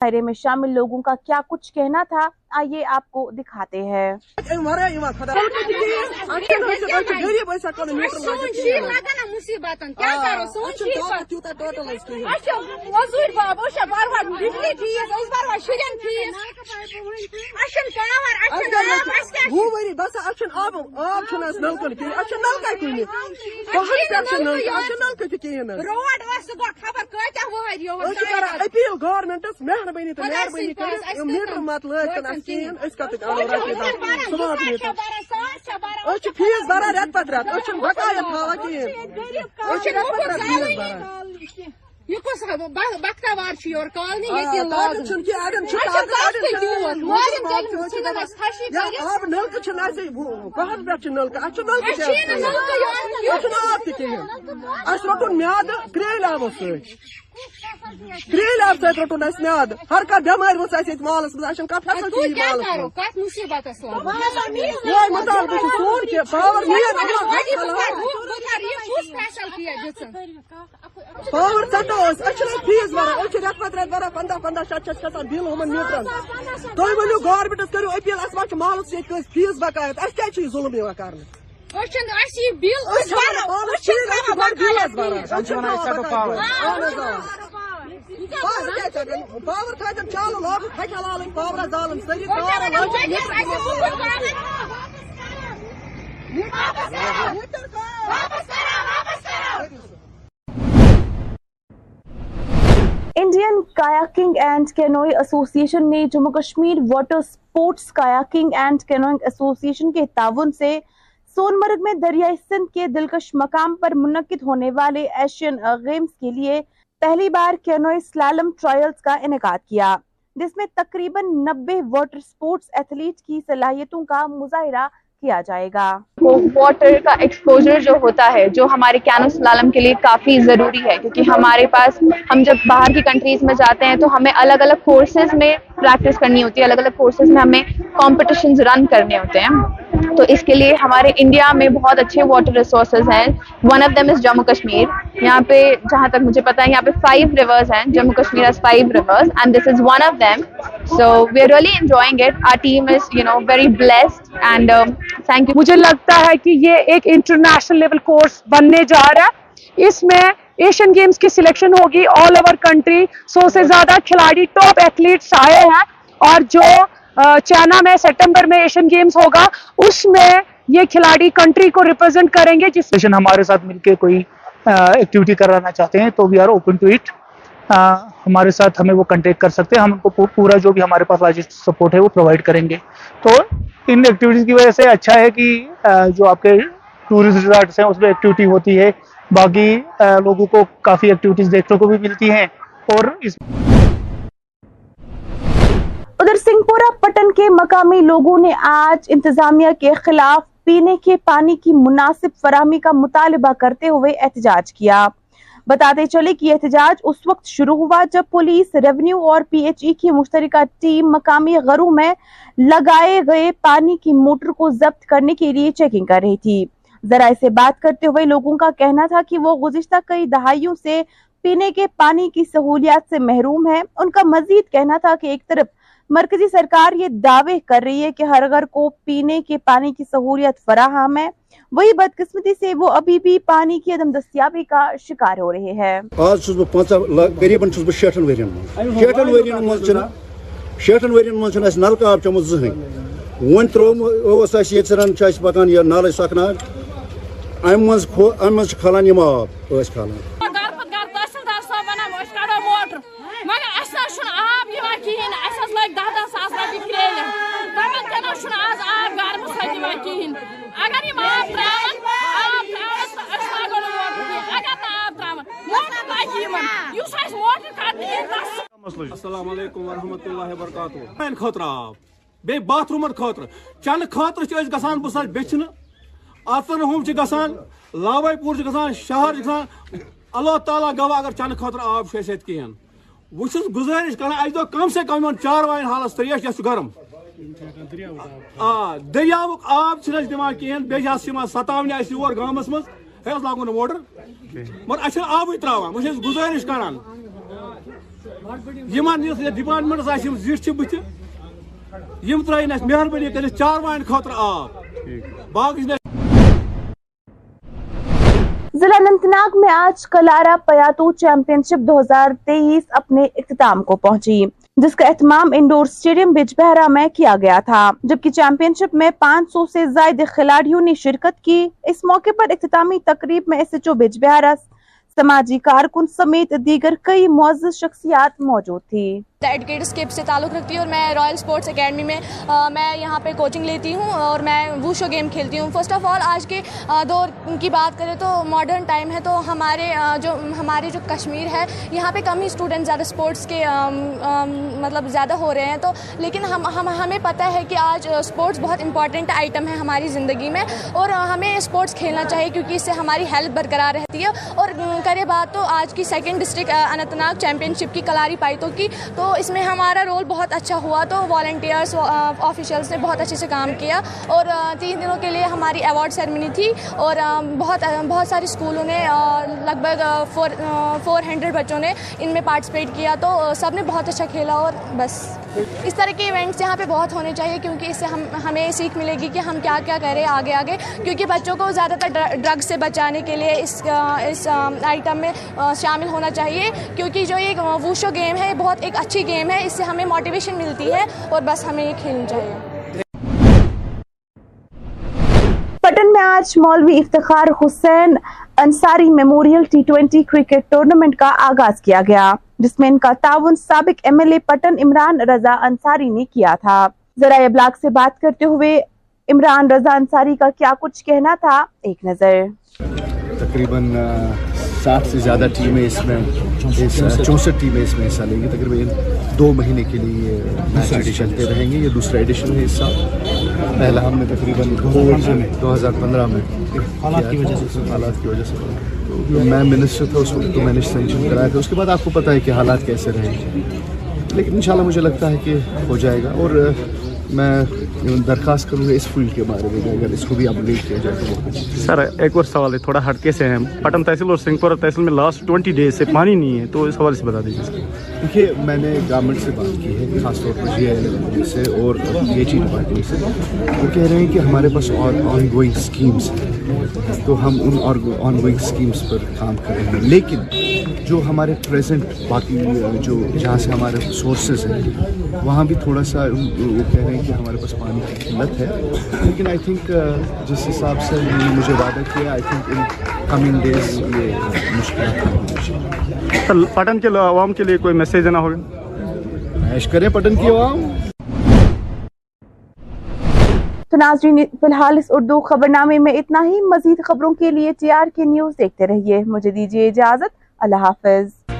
دائرے میں شامل لوگوں کا کیا کچھ کہنا تھا؟ آئیے آپ کو دکھاتے ہیں۔ گورمنٹس مہربانی تو مہربانی کٔرِتھ مت کِہیٖنۍ أسۍ کَتہِ انو رۄپیہِ دہ سمارٹ میٖٹر أسۍ چھِ فیٖس بَران رٮ۪تہٕ پتہٕ رٮ۪تہٕ أسۍ چھِنہٕ بقایا تھاوان کِہیٖنۍ أسۍ چھِ رٮ۪تہٕ پتہٕ رٮ۪تہٕ فیٖس بَران یہِ کُس بختاوار چھُ یور کالنی آ، ییٚتہِ تاکہِ چھُنہٕ کیٚنٛہہ اَڑٮ۪ن چھُ آب نلکہٕ چھِنہٕ اَسہِ پہاڑ پٮ۪ٹھ چھِ نلکہٕ اَسہِ چھُ نلکہٕ چھُنہٕ آب تہِ کِہیٖنۍ اَسہِ روٚٹُن میادٕ کرٛیلۍ آبَس سۭتۍ کرٛیلۍ آبہٕ سۭتۍ روٚٹُن اَسہِ میادٕ ہر کانٛہہ بٮ۪مٲرۍ ؤژھ اَسہِ ییٚتہِ مالَس منٛز اَسہِ چھَنہٕ کانٛہہ فیسلٹی مالَس منٛز یِہوٚے مطالبہٕ چھُ سون کہِ پاور میٖر پاور ژَٹو أسۍ أسۍ چھِنہٕ فیٖس بَران أسۍ چھِ رٮ۪تہٕ پتہٕ رٮ۪تہٕ بَران پنٛداہ پنٛداہ شیٚتھ شیٚتھ کھسان بِل ہُمن میٖٹرن تُہۍ ؤنِو گورمِنٹَس کٔرِو أپیٖل اَسہِ ما چھُ مالَس ییٚتہِ کٲنٛسہِ فیٖس بقایت اَسہِ کیٛازِ چھُ یہِ ظُلم یِوان کرنہٕ اَسہِ یہِ بِل أسۍ چھِ وَنان پانَس ٹھیٖک أسۍ چھِ گۄڈٕ بِلَس بَران أسۍ چھِ تھاوان بقایت اہن حظ آ پاور کیٛازِ ژَٹن پاور تھٲیتن چالو لاگُن کھَکہِ لالٕنۍ پاورس زالٕنۍ سٲری تار لٲگِتھ میٖٹر کاکنگ اینڈ کینوئی ایسوسی ایشن نے Jammu Kashmir water sports kayaking and canoeing association کے تعاون سے سون مرگ میں دریائے سندھ کے دلکش مقام پر منعقد ہونے والے ایشین گیمز کے لیے پہلی بار کینوئی سلالم ٹرائلز کا انعقاد کیا، جس میں تقریباً نبے واٹر سپورٹس ایتھلیٹ کی صلاحیتوں کا مظاہرہ کیا جائے گا۔ واٹر کا ایکسپوجر جو ہوتا ہے، جو ہمارے کینو سلالم کے لیے کافی ضروری ہے، کیونکہ ہمارے پاس ہم جب باہر کی کنٹریز میں جاتے ہیں تو ہمیں الگ الگ کورسز میں پریکٹس کرنی ہوتی ہے الگ الگ کورسز میں ہمیں کمپٹیشنز رن کرنے ہوتے ہیں۔ تو اس کے لیے ہمارے انڈیا میں بہت اچھے واٹر ریسورسز ہیں۔ One of them is Jammu Kashmir یہاں پہ جہاں تک مجھے پتا ہے، یہاں پہ فائیو ریورز ہیں، Jammu Kashmir is five rivers and this is one of them so we are really enjoying it our team is you know very blessed and thank you مجھے لگ لگتا ہے کہ یہ ایک انٹرنیشنل لیول کورس بننے جا رہا ہے۔ اس میں ایشین گیمز کی سلیکشن ہوگی آل اوور کنٹری سو سے زیادہ کھلاڑی ٹاپ ایتھلیٹس آئے ہیں۔ اور جو چائنا میں سپٹمبر میں ایشین گیمز ہوگا، اس میں یہ کھلاڑی کنٹری کو ریپرزینٹ کریں گے، جس ہمارے ساتھ مل کے کوئی ایکٹیویٹی کرانا چاہتے ہیں، تو we are open to it ہاں، ہمارے ساتھ ہمیں وہ کنٹیکٹ کر سکتے ہیں۔ ہم کو پورا جو بھی ہمارے پاس لاجسٹ سپورٹ ہے، وہ پرووائڈ کریں گے۔ تو ان ایکٹیویٹیز کی وجہ سے اچھا ہے کہ جو آپ کے ٹورسٹ ریزارٹس ہیں، اس میں ایکٹیویٹی ہوتی ہے۔ باقی لوگوں کو کافی ایکٹیویٹیز دیکھنے کو بھی ملتی ہیں۔ اور اس ادھر سنگھ پورا پٹن کے مقامی لوگوں نے آج انتظامیہ کے خلاف پینے کے پانی کی مناسب فراہمی کا مطالبہ کرتے ہوئے احتجاج کیا۔ بتاتے چلے کہ احتجاج اس وقت شروع ہوا جب پولیس ریونیو اور پی ایچ ای کی مشترکہ ٹیم مقامی غروں میں لگائے گئے پانی کی موٹر کو ضبط کرنے کے لیے چیکنگ کر رہی تھی۔ ذرائع سے بات کرتے ہوئے لوگوں کا کہنا تھا کہ وہ گزشتہ کئی دہائیوں سے پینے کے پانی کی سہولیات سے محروم ہیں۔ ان کا مزید کہنا تھا کہ ایک طرف مرکزی سرکار یہ دعوے کر رہی ہے کہ ہر گھر کو پینے کے پانی کی سہولیت فراہم ہے۔ وہی بدقسمتی سے وہ ابھی بھی پانی کی عدم دستیابی کا شکار ہو رہے ہیں۔ آج چھس بہ پانچ قریباً چھس بہ شیٹن ورین من شیٹھن ورین من چھنا شیٹھن ورین من چھنا اس نل کا آب چمت زہن ون تروم اوس اس یترن چھ اس پکان یہ نالے سکنا ام من ام من کھلان یم آب اس کھلان اللہ باتھ روم خٲطرٕ چٮ۪نہٕ خٲطرٕ چھِ أسۍ گژھان ہوم گا لاوے پوٗر شہر گا اللہ تعالیٰ گوا اگر چین خطر آب کہین اَسہِ گزارش کر وۄنۍ چھُس سے کم یِمَن چاروایَن حالَس ترٛیش گرم آ دریا آب چھِنہٕ اَسہِ بیس کِہیٖنۍ بیٚیہِ گامس مز یور ہے حظ لاگو نا موٹر مگر اچھا آبے تراوان وہ گزارش کران۔ یمن یس ڈپارٹمنٹس آس زٹھ بت یم ترائن اس مہربانی کر چاروائن خاطر آب۔ باقی ضلع انت ناگ میں آج کلارا پیاتو چیمپئن شپ دو ہزار تیئیس اپنے اختتام کو پہنچی۔ جس کا اہتمام انڈور اسٹیڈیم بج بہرا میں کیا گیا تھا، جبکہ چیمپئن شپ میں پانچ سو سے زائد کھلاڑیوں نے شرکت کی۔ اس موقع پر اختتامی تقریب میں ایس ایچ او بج بہرا سماجی کارکن سمیت دیگر کئی معزز شخصیات موجود تھی ایڈوکیٹ اسکیپ سے تعلق رکھتی ہوں اور میں رائل اسپورٹس اکیڈمی میں میں یہاں پہ کوچنگ لیتی ہوں اور میں ووشو گیم کھیلتی ہوں فرسٹ آف آل آج کے دور کی بات کریں تو ماڈرن ٹائم ہے تو ہمارے جو ہمارے جو کشمیر ہے یہاں پہ کم ہی اسٹوڈنٹ زیادہ اسپورٹس کے مطلب زیادہ ہو رہے ہیں تو لیکن ہم ہمیں پتہ ہے کہ آج اسپورٹس بہت امپورٹنٹ آئٹم ہے ہماری زندگی میں اور ہمیں اسپورٹس کھیلنا چاہیے کیونکہ اس سے ہماری ہیلتھ برقرار رہتی ہے اور کرے بات تو آج کی second district Anantnag championship کی کلاری پائتوں کی تو اس میں ہمارا رول بہت اچھا ہوا تو والنٹیئرس آفیشلس uh, نے بہت اچھے سے کام کیا اور uh, تین دنوں کے لیے ہماری ایوارڈ سیرمنی تھی اور um, بہت uh, بہت سارے اسکولوں نے لگ بھگ فور فور ہنڈریڈ بچوں نے ان میں پارٹیسپیٹ کیا تو سب نے بہت اچھا کھیلا اور بس اس طرح کے ایونٹس یہاں پہ بہت ہونے چاہیے کیونکہ اس سے ہم، ہمیں سیکھ ملے گی کہ ہم کیا کیا کریں آگے آگے کیونکہ بچوں کو زیادہ تر ڈرگ سے بچانے کے لیے اس اس um, آئٹم میں شامل ہونا چاہیے کیونکہ جو یہ ووشو گیم ہے بہت ایک اچھی گیم ہے اس سے ہمیں موٹیویشن ملتی ہے اور بس ہمیں یہ کھیلنی چاہیے۔ پٹن میں آج Maulvi Iftikhar Hussain Ansari memorial T twenty cricket tournament کا آغاز کیا گیا جس میں ان کا تعاون سابق M L A Patan Imran Raza Ansari نے کیا تھا۔ ذرائع ابلاغ سے بات کرتے ہوئے عمران رضا انصاری کا کیا کچھ کہنا تھا؟ ایک نظر۔ تقریباً ساٹھ سے زیادہ ٹیمیں اس میں چونسٹھ ٹیمیں اس میں حصہ لیں گی تقریباً دو مہینے کے لیے یہ چلتے رہیں گے یہ دوسرا ایڈیشن ہے سال پہلا ہم نے تقریباً دو ہزار پندرہ میں۔ حالات کی وجہ سے۔ حالات کی وجہ سے۔ میں منسٹر تھا اس وقت تو میں نے سینکشن کرایا تھا۔ اس کے بعد آپ کو پتہ ہے کہ حالات کیسے رہیں۔ گے لیکن انشاءاللہ مجھے لگتا ہے کہ ہو جائے گا۔ اور میں درخواست کروں گا اس فیلڈ کے بارے میں اگر اس کو بھی اپڈیٹ کیا جائے تو سر ایک اور سوال ہے تھوڑا ہٹ کے سے ہیں۔ پٹن تحصیل اور سنگھ تحصیل میں لاسٹ ٹوئنٹی ڈیز سے پانی نہیں ہے تو اس حوالے سے بتا دیجیے۔ دیکھیے میں نے گورنمنٹ سے بات کی ہے خاص طور پر جی آئی سے اور ایچ ای ڈپارٹمنٹ سے وہ کہہ رہے ہیں کہ ہمارے پاس اور آن گوئنگ اسکیمس ہیں۔ تو ہم ان آن گوئنگ اسکیمس پر کام کر رہے ہیں۔ لیکن جو ہمارے پریزنٹ باقی جو جہاں سے ہمارے سورسز ہیں وہاں بھی تھوڑا سا وہ کہہ رہے ہیں کہ ہمارے پاس پانی کی قلت ہے۔ لیکن آئی تھنک جس حساب سے انہوں نے مجھے وعدہ کیا I think in coming days یہ مشکلات سر پٹن کے عوام کے لیے کوئی میسیج دینا ہوگا؟ عیش کریں پٹن کی عوام؟ تو ناظرین فی الحال اس اردو خبرنامے میں اتنا ہی۔ مزید خبروں کے لیے ٹی آر کے نیوز دیکھتے رہیے۔ مجھے دیجیے اجازت۔ اللہ حافظ۔